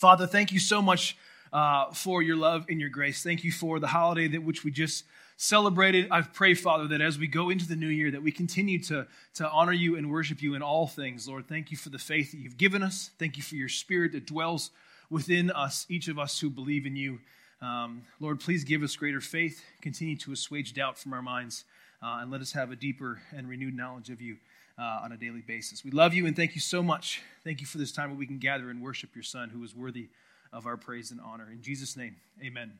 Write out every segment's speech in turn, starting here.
Father, thank you so much uh, for your love and your grace. Thank you for the holiday that which we just celebrated. I pray, Father, that as we go into the new year, that we continue to, to honor you and worship you in all things. Lord, thank you for the faith that you've given us. Thank you for your spirit that dwells within us, each of us who believe in you. Um, Lord, please give us greater faith. Continue to assuage doubt from our minds, uh, and let us have a deeper and renewed knowledge of you uh, on a daily basis. We love you and thank you so much. Thank you for this time where we can gather and worship your Son, who is worthy of our praise and honor. In Jesus' name, amen.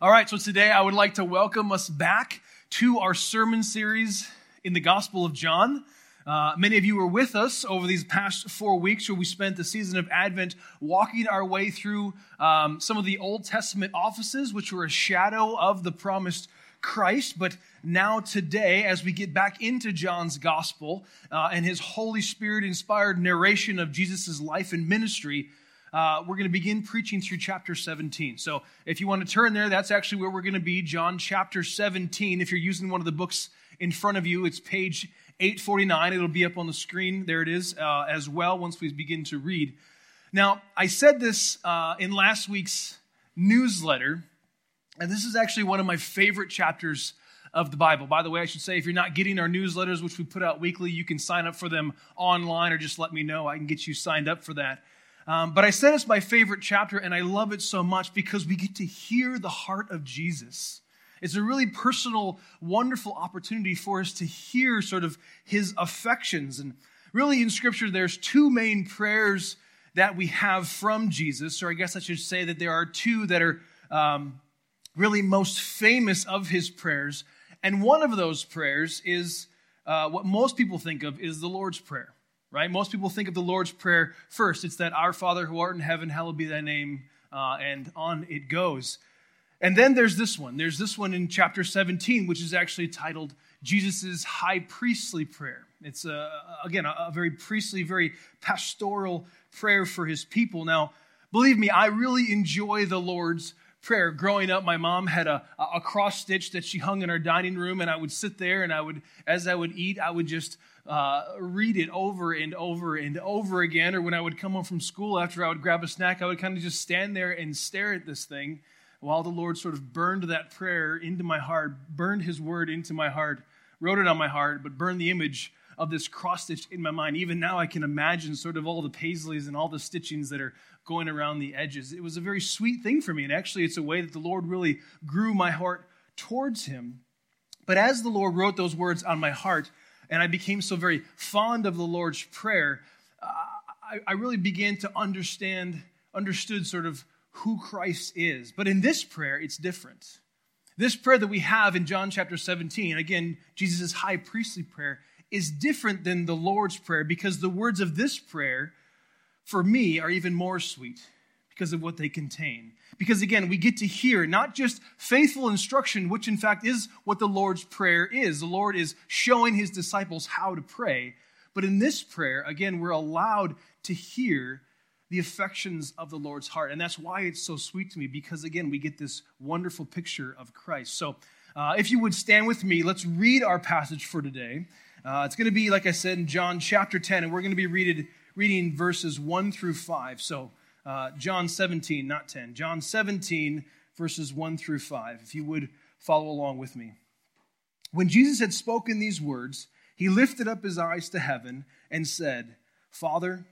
All right, so today I would like to welcome us back to our sermon series in the Gospel of John. Uh, many of you were with us over these past four weeks where we spent the season of Advent walking our way through um, some of the Old Testament offices, which were a shadow of the promised Christ. But now, today, as we get back into John's gospel uh, and his Holy Spirit inspired narration of Jesus' life and ministry, uh, we're going to begin preaching through chapter 17. So, if you want to turn there, that's actually where we're going to be, John chapter 17. If you're using one of the books in front of you, it's page 849. It'll be up on the screen. There it is uh, as well once we begin to read. Now, I said this uh, in last week's newsletter and this is actually one of my favorite chapters of the Bible. By the way, I should say if you're not getting our newsletters, which we put out weekly, you can sign up for them online or just let me know. I can get you signed up for that. Um, but I said it's my favorite chapter, and I love it so much because we get to hear the heart of Jesus. It's a really personal, wonderful opportunity for us to hear sort of his affections. And really, in Scripture, there's two main prayers that we have from Jesus, or I guess I should say that there are two that are. Um, really most famous of his prayers. And one of those prayers is uh, what most people think of is the Lord's Prayer, right? Most people think of the Lord's Prayer first. It's that Our Father who art in heaven, hallowed be thy name, uh, and on it goes. And then there's this one. There's this one in chapter 17, which is actually titled Jesus' High Priestly Prayer. It's, a, again, a, a very priestly, very pastoral prayer for his people. Now, believe me, I really enjoy the Lord's prayer. Growing up, my mom had a, a cross stitch that she hung in our dining room, and I would sit there and I would, as I would eat, I would just uh, read it over and over and over again. Or when I would come home from school after I would grab a snack, I would kind of just stand there and stare at this thing while the Lord sort of burned that prayer into my heart, burned His word into my heart, wrote it on my heart, but burned the image of this cross stitch in my mind. Even now, I can imagine sort of all the paisleys and all the stitchings that are going around the edges. It was a very sweet thing for me. And actually, it's a way that the Lord really grew my heart towards Him. But as the Lord wrote those words on my heart, and I became so very fond of the Lord's Prayer, uh, I, I really began to understand, understood sort of who Christ is. But in this prayer, it's different. This prayer that we have in John chapter 17, again, Jesus' high priestly prayer, is different than the Lord's Prayer because the words of this prayer, for me, are even more sweet because of what they contain. Because again, we get to hear not just faithful instruction, which in fact is what the Lord's Prayer is. The Lord is showing his disciples how to pray. But in this prayer, again, we're allowed to hear the affections of the Lord's heart. And that's why it's so sweet to me, because again, we get this wonderful picture of Christ. So, uh, if you would stand with me, let's read our passage for today. Uh, it's going to be, like I said, in John chapter 10, and we're going to be reading, reading verses 1 through 5. So, uh, John 17, not 10. John 17, verses 1 through 5. If you would follow along with me. When Jesus had spoken these words, he lifted up his eyes to heaven and said, Father,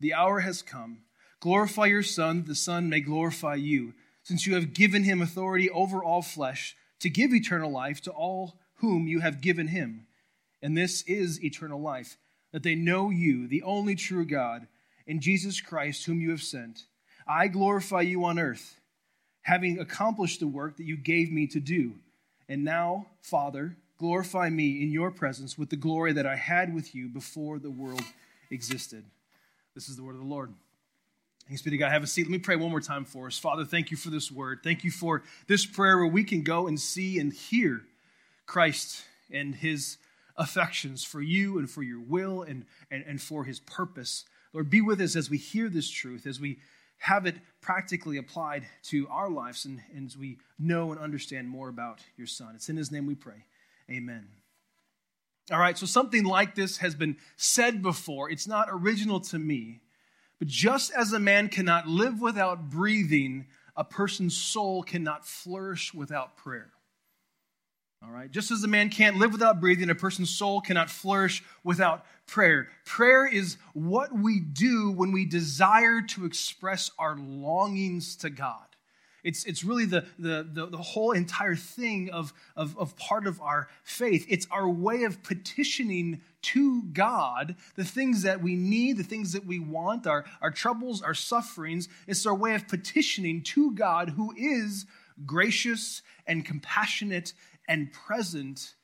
the hour has come. Glorify your Son, that the Son may glorify you, since you have given him authority over all flesh to give eternal life to all whom you have given him. And this is eternal life, that they know you, the only true God, and Jesus Christ, whom you have sent. I glorify you on earth, having accomplished the work that you gave me to do. And now, Father, glorify me in your presence with the glory that I had with you before the world existed. This is the word of the Lord. Thanks be to God. Have a seat. Let me pray one more time for us. Father, thank you for this word. Thank you for this prayer where we can go and see and hear Christ and his affections for you and for your will and, and, and for his purpose. Lord, be with us as we hear this truth, as we have it practically applied to our lives, and, and as we know and understand more about your Son. It's in his name we pray. Amen. All right, so something like this has been said before. It's not original to me, But just as a man cannot live without breathing, a person's soul cannot flourish without prayer. All right? Just as a man can't live without breathing, a person's soul cannot flourish without prayer. Prayer is what we do when we desire to express our longings to God. It's, it's really the, the, the, the, whole entire thing of, of, of part of our faith. It's our way of petitioning to God the things that we need, the things that we want, our, our troubles, our sufferings. It's our way of petitioning to God who is gracious and compassionate and present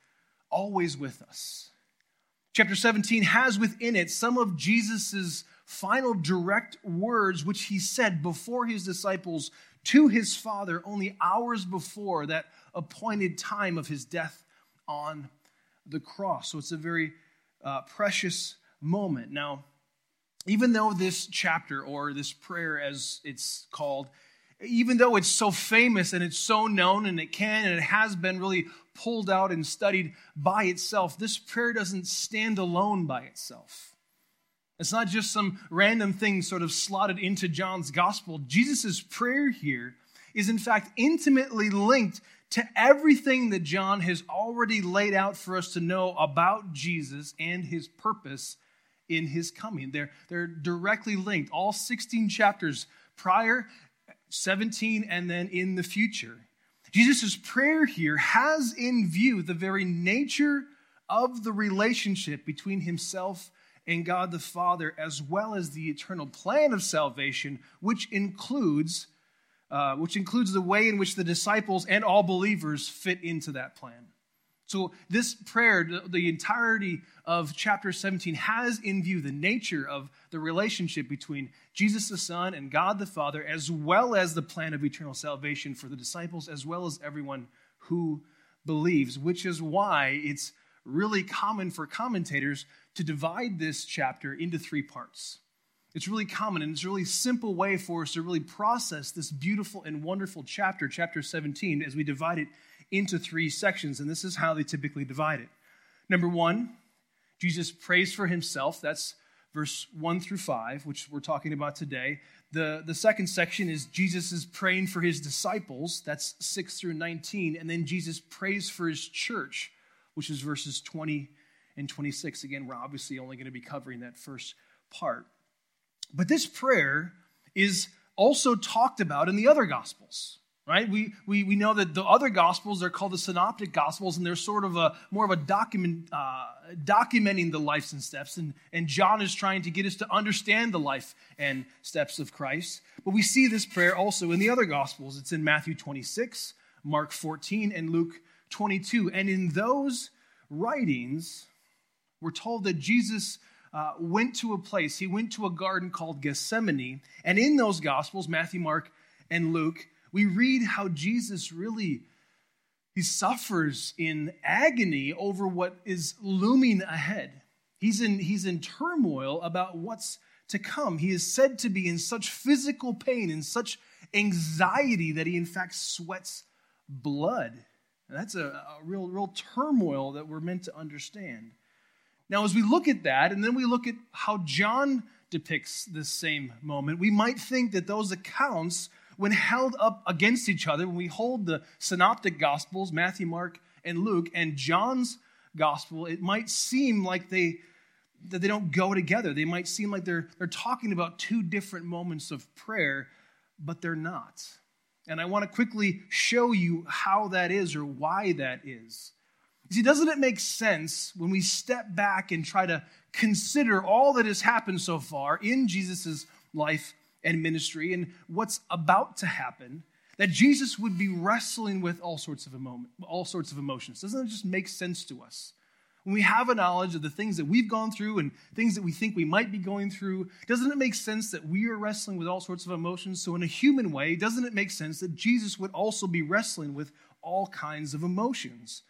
always with us. Chapter 17 has within it some of Jesus' final direct words, which he said before his disciples to his Father only hours before that appointed time of his death on the cross. So it's a very uh, precious moment. Now, even though this chapter, or this prayer as it's called, even though it's so famous and it's so known and it can and it has been really pulled out and studied by itself, this prayer doesn't stand alone by itself. It's not just some random thing sort of slotted into John's gospel. Jesus' prayer here is, in fact, intimately linked to everything that John has already laid out for us to know about Jesus and his purpose in his coming. They're, they're directly linked. All 16 chapters prior, 17, and then in the future. Jesus' prayer here has in view the very nature of the relationship between himself and God the Father, as well as the eternal plan of salvation, which includes, uh, which includes the way in which the disciples and all believers fit into that plan. So, this prayer, the entirety of chapter 17, has in view the nature of the relationship between Jesus the Son and God the Father, as well as the plan of eternal salvation for the disciples, as well as everyone who believes, which is why it's really common for commentators to divide this chapter into three parts. It's really common and it's a really simple way for us to really process this beautiful and wonderful chapter, chapter 17, as we divide it into three sections. And this is how they typically divide it. Number one, Jesus prays for himself. That's verse 1 through 5, which we're talking about today. The, the second section is Jesus is praying for his disciples. That's 6 through 19. And then Jesus prays for his church, which is verses 20 and 26. Again, we're obviously only going to be covering that first part. But this prayer is also talked about in the other Gospels right? We, we, we know that the other gospels are called the synoptic gospels and they're sort of a more of a document uh, documenting the lives and steps and, and john is trying to get us to understand the life and steps of christ. But we see this prayer also in the other gospels. It's in matthew 26 mark 14 and luke 22 and in those writings we're told that jesus uh, went to a place. He went to a garden called gethsemane. And in those gospels matthew mark and luke we read how Jesus really he suffers in agony over what is looming ahead. He's in, he's in turmoil about what's to come. He is said to be in such physical pain and such anxiety that he, in fact, sweats blood. And that's a, a real, real turmoil that we're meant to understand. Now, as we look at that, and then we look at how John depicts this same moment, we might think that those accounts when held up against each other, when we hold the synoptic gospels, Matthew, Mark, and Luke, and John's gospel, it might seem like they that they don't go together. They might seem like they're, they're talking about two different moments of prayer, but they're not. And I want to quickly show you how that is or why that is. See, doesn't it make sense when we step back and try to consider all that has happened so far in Jesus' life and ministry and what's about to happen, that Jesus would be wrestling with all sorts of emo- all sorts of emotions. Doesn't it just make sense to us? When we have a knowledge of the things that we've gone through and things that we think we might be going through, doesn't it make sense that we are wrestling with all sorts of emotions? So, in a human way, doesn't it make sense that Jesus would also be wrestling with all kinds of emotions?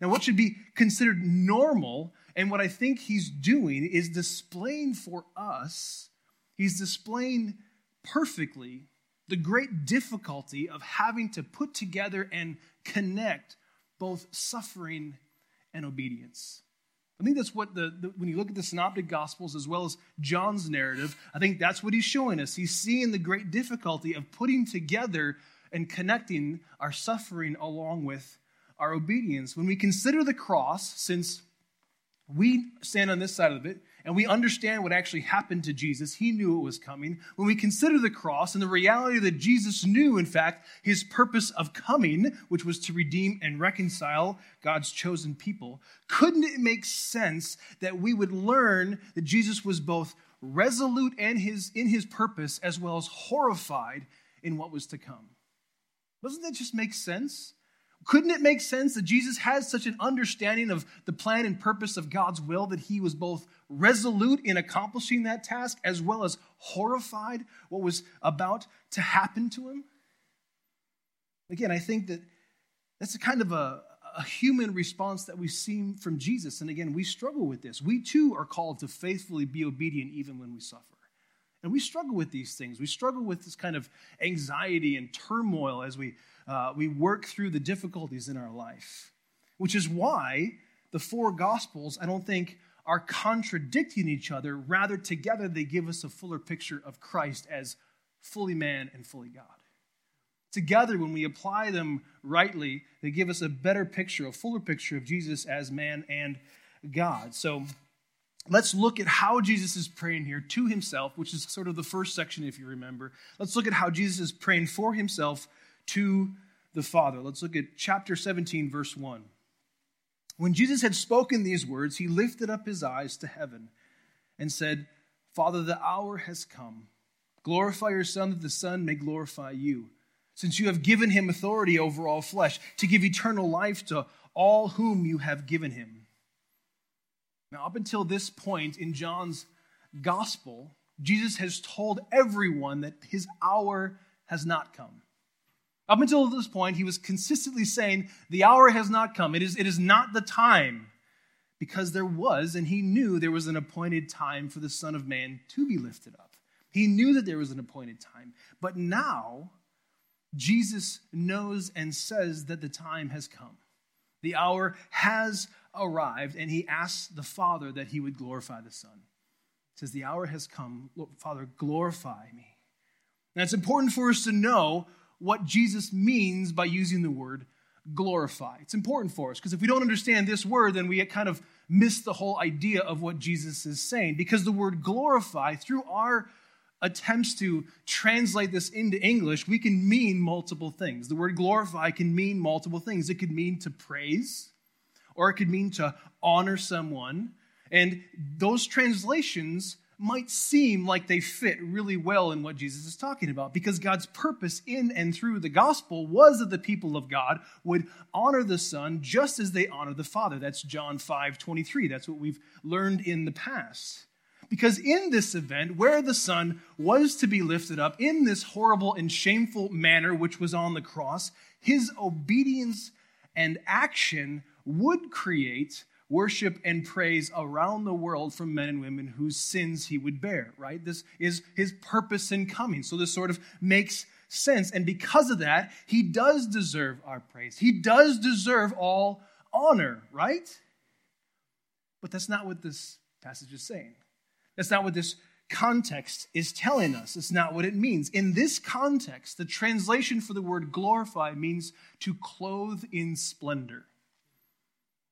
Now, what should be considered normal, and what I think he's doing is displaying for us, he's displaying perfectly the great difficulty of having to put together and connect both suffering and obedience. I think that's what the, the, when you look at the synoptic gospels as well as John's narrative, I think that's what he's showing us. He's seeing the great difficulty of putting together and connecting our suffering along with our obedience. When we consider the cross, since we stand on this side of it and we understand what actually happened to Jesus. He knew it was coming. When we consider the cross and the reality that Jesus knew, in fact, his purpose of coming, which was to redeem and reconcile God's chosen people, couldn't it make sense that we would learn that Jesus was both resolute and his, in his purpose as well as horrified in what was to come? Doesn't that just make sense? Couldn't it make sense that Jesus has such an understanding of the plan and purpose of God's will that he was both resolute in accomplishing that task as well as horrified what was about to happen to him? Again, I think that that's a kind of a, a human response that we see from Jesus. And again, we struggle with this. We too are called to faithfully be obedient even when we suffer. And we struggle with these things. We struggle with this kind of anxiety and turmoil as we uh, we work through the difficulties in our life, which is why the four Gospels, I don't think, are contradicting each other. Rather, together, they give us a fuller picture of Christ as fully man and fully God. Together, when we apply them rightly, they give us a better picture, a fuller picture of Jesus as man and God. So, let's look at how Jesus is praying here to himself, which is sort of the first section, if you remember. Let's look at how Jesus is praying for himself to the Father. Let's look at chapter 17, verse 1. When Jesus had spoken these words, he lifted up his eyes to heaven and said, Father, the hour has come. Glorify your Son, that the Son may glorify you, since you have given him authority over all flesh, to give eternal life to all whom you have given him. Now, up until this point in John's gospel, Jesus has told everyone that his hour has not come. Up until this point, he was consistently saying, The hour has not come. It is, it is not the time. Because there was, and he knew there was an appointed time for the Son of Man to be lifted up. He knew that there was an appointed time. But now, Jesus knows and says that the time has come. The hour has arrived, and he asked the Father that he would glorify the Son. Says, The hour has come. Father, glorify me. Now, it's important for us to know what Jesus means by using the word glorify. It's important for us because if we don't understand this word, then we kind of miss the whole idea of what Jesus is saying. Because the word glorify, through our attempts to translate this into English, we can mean multiple things. The word glorify can mean multiple things. It could mean to praise, or it could mean to honor someone. And those translations might seem like they fit really well in what Jesus is talking about because God's purpose in and through the gospel was that the people of God would honor the Son just as they honor the Father. That's John 5 23. That's what we've learned in the past. Because in this event, where the Son was to be lifted up in this horrible and shameful manner, which was on the cross, his obedience and action would create worship and praise around the world from men and women whose sins he would bear, right? This is his purpose in coming. So this sort of makes sense. And because of that, he does deserve our praise. He does deserve all honor, right? But that's not what this passage is saying. That's not what this context is telling us. It's not what it means. In this context, the translation for the word glorify means to clothe in splendor.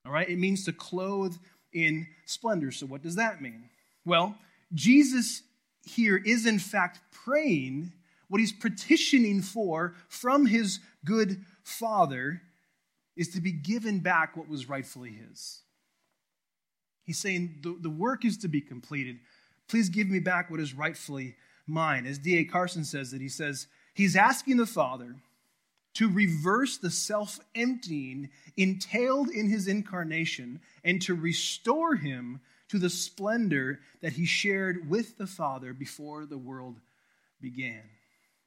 All right, it means to clothe in splendor. So, what does that mean? Well, Jesus here is in fact praying what he's petitioning for from his good Father is to be given back what was rightfully his. He's saying the, the work is to be completed. Please give me back what is rightfully mine. As D.A. Carson says that, he says, he's asking the Father to reverse the self emptying entailed in his incarnation and to restore him to the splendor that he shared with the Father before the world began.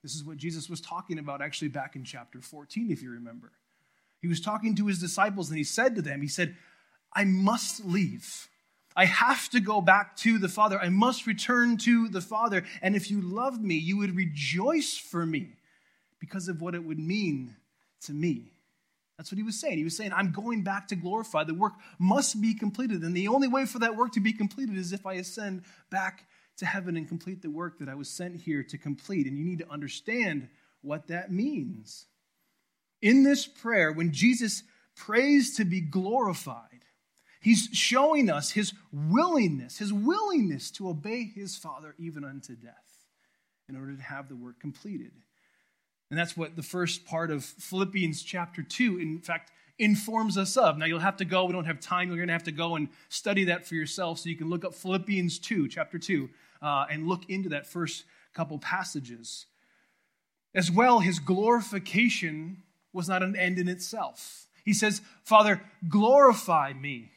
This is what Jesus was talking about actually back in chapter 14, if you remember. He was talking to his disciples and he said to them, He said, I must leave. I have to go back to the Father. I must return to the Father. And if you loved me, you would rejoice for me because of what it would mean to me. That's what he was saying. He was saying, I'm going back to glorify. The work must be completed. And the only way for that work to be completed is if I ascend back to heaven and complete the work that I was sent here to complete. And you need to understand what that means. In this prayer, when Jesus prays to be glorified, he's showing us his willingness, his willingness to obey his Father even unto death in order to have the work completed. And that's what the first part of Philippians chapter 2, in fact, informs us of. Now, you'll have to go. We don't have time. You're going to have to go and study that for yourself. So you can look up Philippians 2, chapter 2, uh, and look into that first couple passages. As well, his glorification was not an end in itself. He says, Father, glorify me.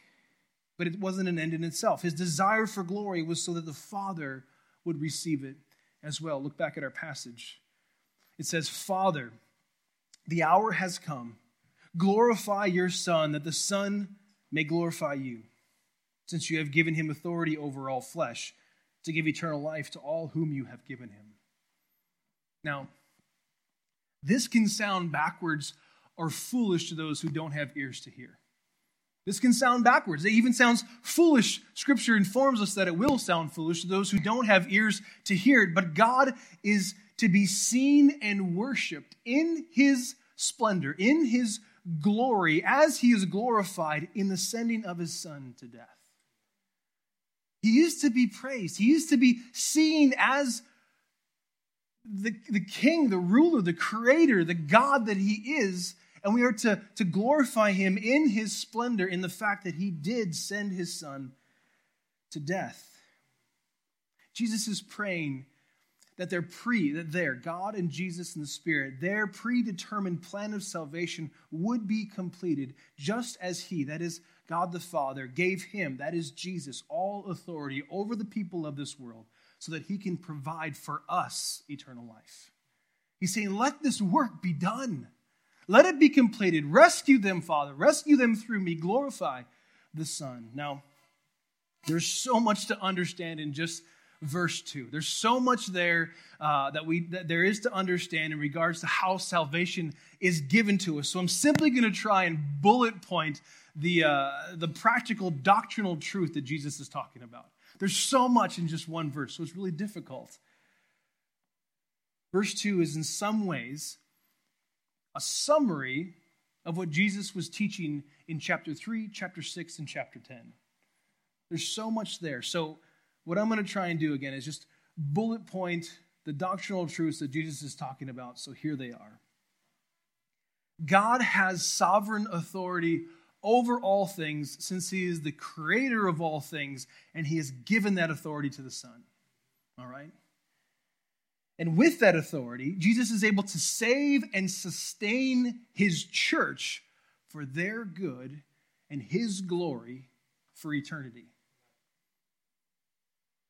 But it wasn't an end in itself. His desire for glory was so that the Father would receive it as well. Look back at our passage. It says, Father, the hour has come. Glorify your Son, that the Son may glorify you, since you have given him authority over all flesh, to give eternal life to all whom you have given him. Now, this can sound backwards or foolish to those who don't have ears to hear. This can sound backwards. It even sounds foolish. Scripture informs us that it will sound foolish to those who don't have ears to hear it. But God is to be seen and worshiped in his splendor, in his glory, as he is glorified in the sending of his son to death. He is to be praised. He is to be seen as the, the king, the ruler, the creator, the God that he is. And we are to, to glorify him in his splendor in the fact that he did send his son to death. Jesus is praying that their pre, that their, God and Jesus and the Spirit, their predetermined plan of salvation would be completed just as He, that is God the Father, gave Him, that is Jesus, all authority over the people of this world so that He can provide for us eternal life. He's saying, let this work be done. Let it be completed. Rescue them, Father. Rescue them through me. Glorify the Son. Now, there's so much to understand in just verse 2. There's so much there uh, that, we, that there is to understand in regards to how salvation is given to us. So I'm simply going to try and bullet point the, uh, the practical doctrinal truth that Jesus is talking about. There's so much in just one verse, so it's really difficult. Verse 2 is in some ways a summary of what Jesus was teaching in chapter 3, chapter 6, and chapter 10. There's so much there. So what I'm going to try and do again is just bullet point the doctrinal truths that Jesus is talking about. So here they are God has sovereign authority over all things since he is the creator of all things, and he has given that authority to the Son. All right? And with that authority, Jesus is able to save and sustain his church for their good and his glory for eternity.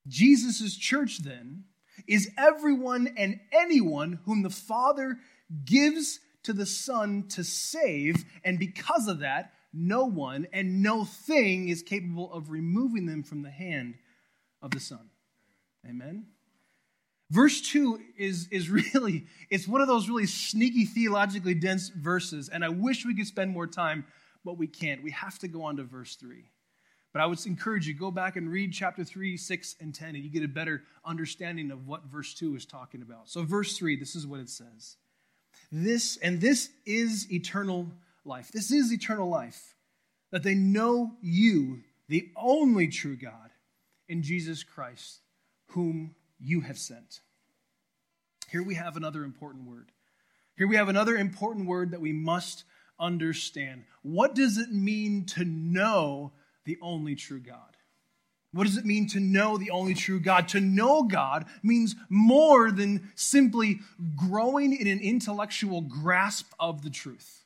Jesus' church, then, is everyone and anyone whom the Father gives to the Son to save, and because of that, no one and no thing is capable of removing them from the hand of the Son. Amen? Verse 2 is, is really, it's one of those really sneaky, theologically dense verses, and I wish we could spend more time, but we can't. We have to go on to verse 3. But I would encourage you, go back and read chapter 3, 6, and 10, and you get a better understanding of what verse 2 is talking about. So, verse 3, this is what it says. This, and this is eternal life. This is eternal life, that they know you, the only true God, in Jesus Christ, whom you have sent. Here we have another important word. Here we have another important word that we must understand. What does it mean to know the only true God. What does it mean to know the only true God? To know God means more than simply growing in an intellectual grasp of the truth.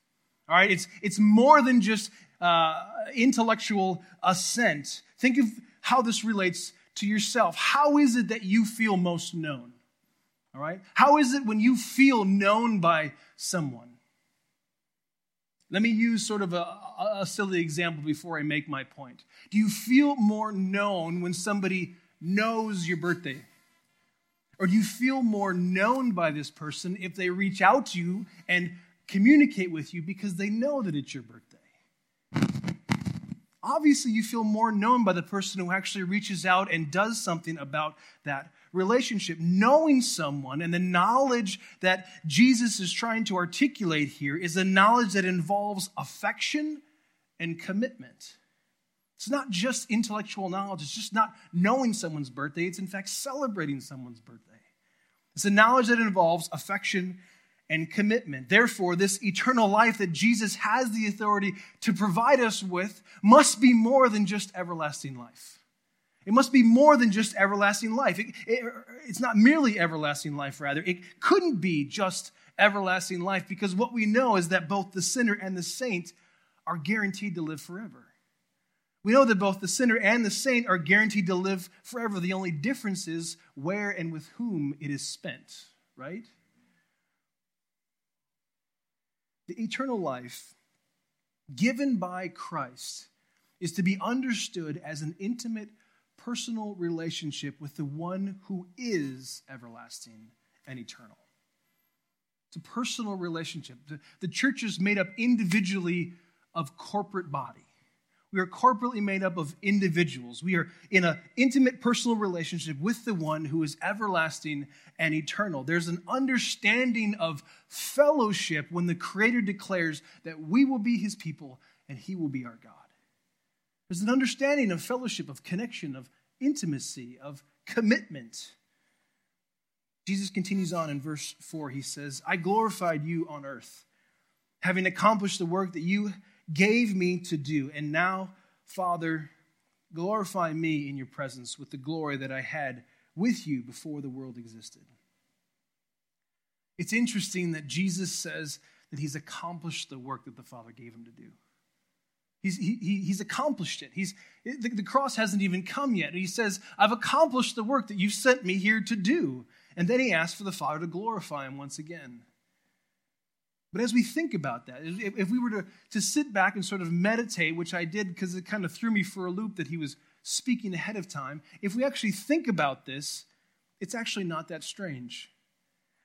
All right, it's, it's more than just uh, intellectual assent. Think of how this relates to yourself. How is it that you feel most known? All right, how is it when you feel known by someone? Let me use sort of a, a silly example before I make my point. Do you feel more known when somebody knows your birthday? Or do you feel more known by this person if they reach out to you and communicate with you because they know that it's your birthday. Obviously, you feel more known by the person who actually reaches out and does something about that relationship. Knowing someone and the knowledge that Jesus is trying to articulate here is a knowledge that involves affection and commitment. It's not just intellectual knowledge, it's just not knowing someone's birthday, it's in fact celebrating someone's birthday. It's a knowledge that involves affection and commitment. Therefore, this eternal life that Jesus has the authority to provide us with must be more than just everlasting life. It must be more than just everlasting life. It, it, it's not merely everlasting life, rather. It couldn't be just everlasting life because what we know is that both the sinner and the saint are guaranteed to live forever. We know that both the sinner and the saint are guaranteed to live forever. The only difference is where and with whom it is spent, right? The eternal life given by Christ is to be understood as an intimate, personal relationship with the one who is everlasting and eternal. It's a personal relationship. The, the church is made up individually of corporate body. We are corporately made up of individuals. We are in an intimate personal relationship with the one who is everlasting and eternal. There's an understanding of fellowship when the Creator declares that we will be his people and he will be our God. There's an understanding of fellowship, of connection, of intimacy, of commitment. Jesus continues on in verse 4. He says, I glorified you on earth, having accomplished the work that you gave me to do. And now, Father, glorify me in your presence with the glory that I had with you before the world existed. It's interesting that Jesus says that he's accomplished the work that the Father gave him to do. He's, he, he's accomplished it. He's, the, the cross hasn't even come yet. He says, I've accomplished the work that you sent me here to do. And then he asks for the Father to glorify him once again. But as we think about that, if we were to, to sit back and sort of meditate, which I did because it kind of threw me for a loop that he was speaking ahead of time, if we actually think about this, it's actually not that strange.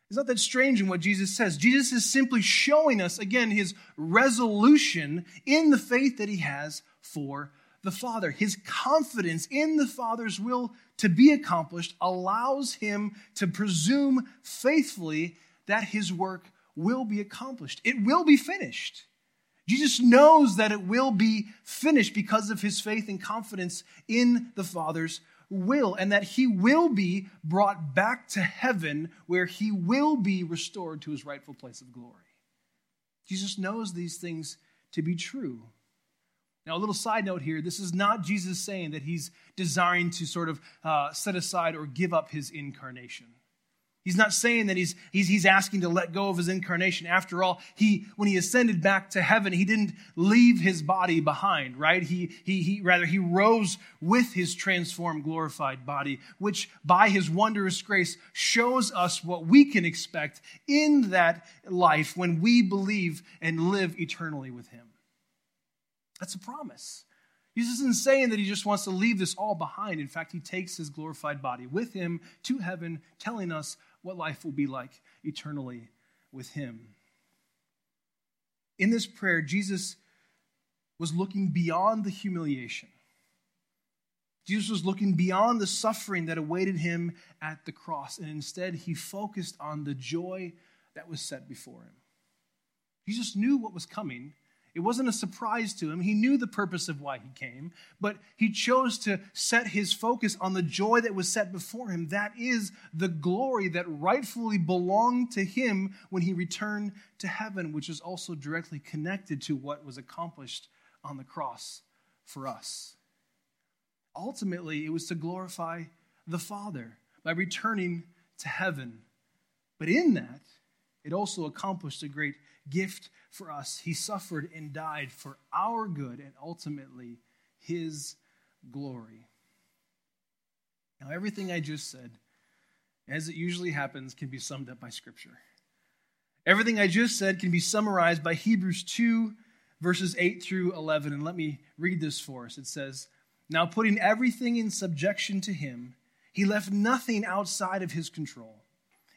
It's not that strange in what Jesus says. Jesus is simply showing us, again, his resolution in the faith that he has for the Father. His confidence in the Father's will to be accomplished allows him to presume faithfully that his work will be accomplished. It will be finished. Jesus knows that it will be finished because of his faith and confidence in the Father's will, and that he will be brought back to heaven where he will be restored to his rightful place of glory. Jesus knows these things to be true. Now, a little side note here this is not Jesus saying that he's desiring to sort of uh, set aside or give up his incarnation. He's not saying that he's, he's, he's asking to let go of his incarnation. After all, he, when he ascended back to heaven, he didn't leave his body behind, right? He, he, he, rather, he rose with his transformed, glorified body, which by his wondrous grace shows us what we can expect in that life when we believe and live eternally with him. That's a promise. Jesus isn't saying that he just wants to leave this all behind. In fact, he takes his glorified body with him to heaven, telling us what life will be like eternally with Him. In this prayer, Jesus was looking beyond the humiliation. Jesus was looking beyond the suffering that awaited him at the cross, and instead he focused on the joy that was set before him. Jesus knew what was coming, it wasn't a surprise to him. He knew the purpose of why he came, but he chose to set his focus on the joy that was set before him. That is the glory that rightfully belonged to him when he returned to heaven, which is also directly connected to what was accomplished on the cross for us. Ultimately, it was to glorify the Father by returning to heaven. But in that, it also accomplished a great gift for us. He suffered and died for our good and ultimately his glory. Now, everything I just said, as it usually happens, can be summed up by Scripture. Everything I just said can be summarized by Hebrews 2, verses 8 through 11. And let me read this for us. It says, Now putting everything in subjection to him, he left nothing outside of his control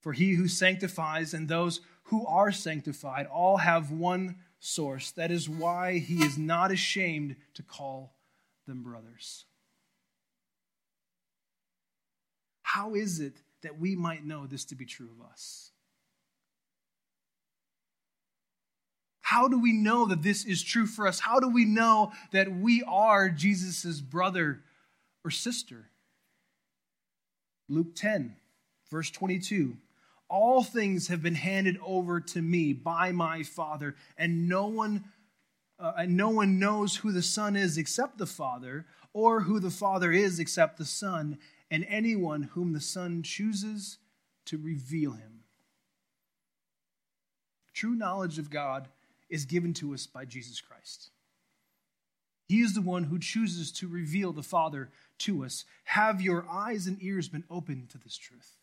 For he who sanctifies and those who are sanctified all have one source. That is why he is not ashamed to call them brothers. How is it that we might know this to be true of us? How do we know that this is true for us? How do we know that we are Jesus' brother or sister? Luke 10, verse 22 all things have been handed over to me by my Father, and no one uh, and no one knows who the Son is except the Father, or who the Father is except the Son, and anyone whom the Son chooses to reveal him. True knowledge of God is given to us by Jesus Christ. He is the one who chooses to reveal the Father to us. Have your eyes and ears been opened to this truth?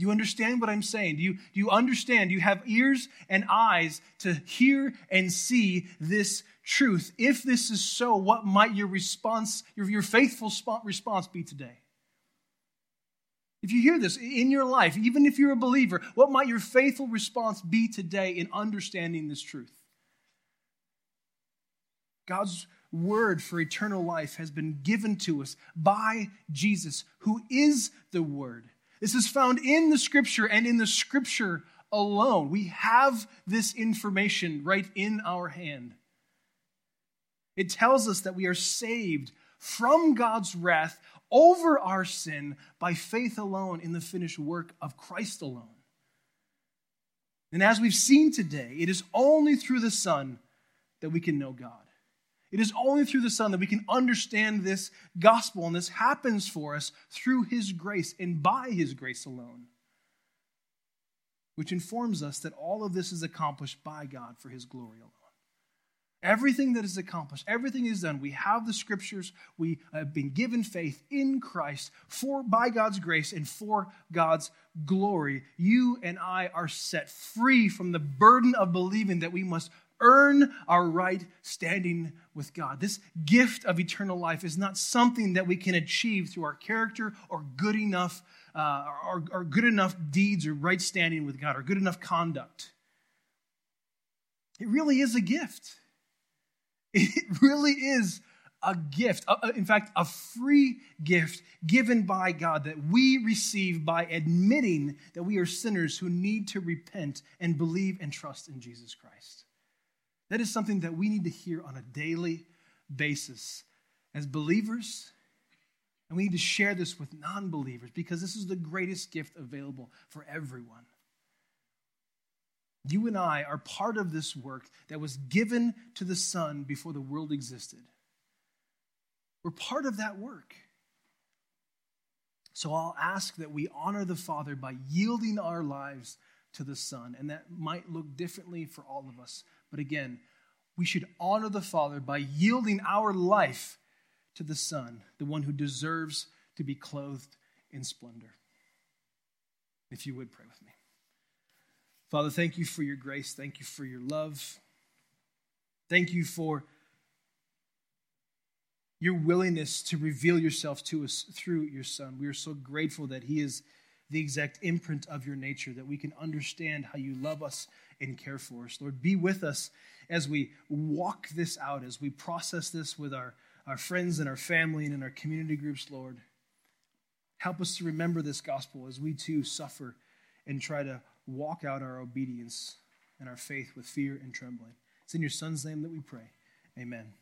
You understand what I'm saying? Do you, do you understand? Do you have ears and eyes to hear and see this truth? If this is so, what might your response, your, your faithful response be today? If you hear this in your life, even if you're a believer, what might your faithful response be today in understanding this truth? God's word for eternal life has been given to us by Jesus, who is the Word. This is found in the scripture and in the scripture alone. We have this information right in our hand. It tells us that we are saved from God's wrath over our sin by faith alone in the finished work of Christ alone. And as we've seen today, it is only through the Son that we can know God. It is only through the Son that we can understand this gospel, and this happens for us through His grace and by His grace alone, which informs us that all of this is accomplished by God for His glory alone. Everything that is accomplished, everything is done. We have the scriptures. We have been given faith in Christ for by God's grace and for God's glory. You and I are set free from the burden of believing that we must earn our right standing with God. This gift of eternal life is not something that we can achieve through our character or good enough uh, or, or good enough deeds or right standing with God or good enough conduct. It really is a gift. It really is a gift. In fact, a free gift given by God that we receive by admitting that we are sinners who need to repent and believe and trust in Jesus Christ. That is something that we need to hear on a daily basis as believers. And we need to share this with non believers because this is the greatest gift available for everyone. You and I are part of this work that was given to the Son before the world existed. We're part of that work. So I'll ask that we honor the Father by yielding our lives to the Son. And that might look differently for all of us. But again, we should honor the Father by yielding our life to the Son, the one who deserves to be clothed in splendor. If you would pray with me. Father, thank you for your grace. Thank you for your love. Thank you for your willingness to reveal yourself to us through your Son. We are so grateful that He is the exact imprint of your nature, that we can understand how you love us and care for us. Lord, be with us as we walk this out, as we process this with our, our friends and our family and in our community groups, Lord. Help us to remember this gospel as we too suffer and try to walk out our obedience and our faith with fear and trembling. It's in your Son's name that we pray. Amen.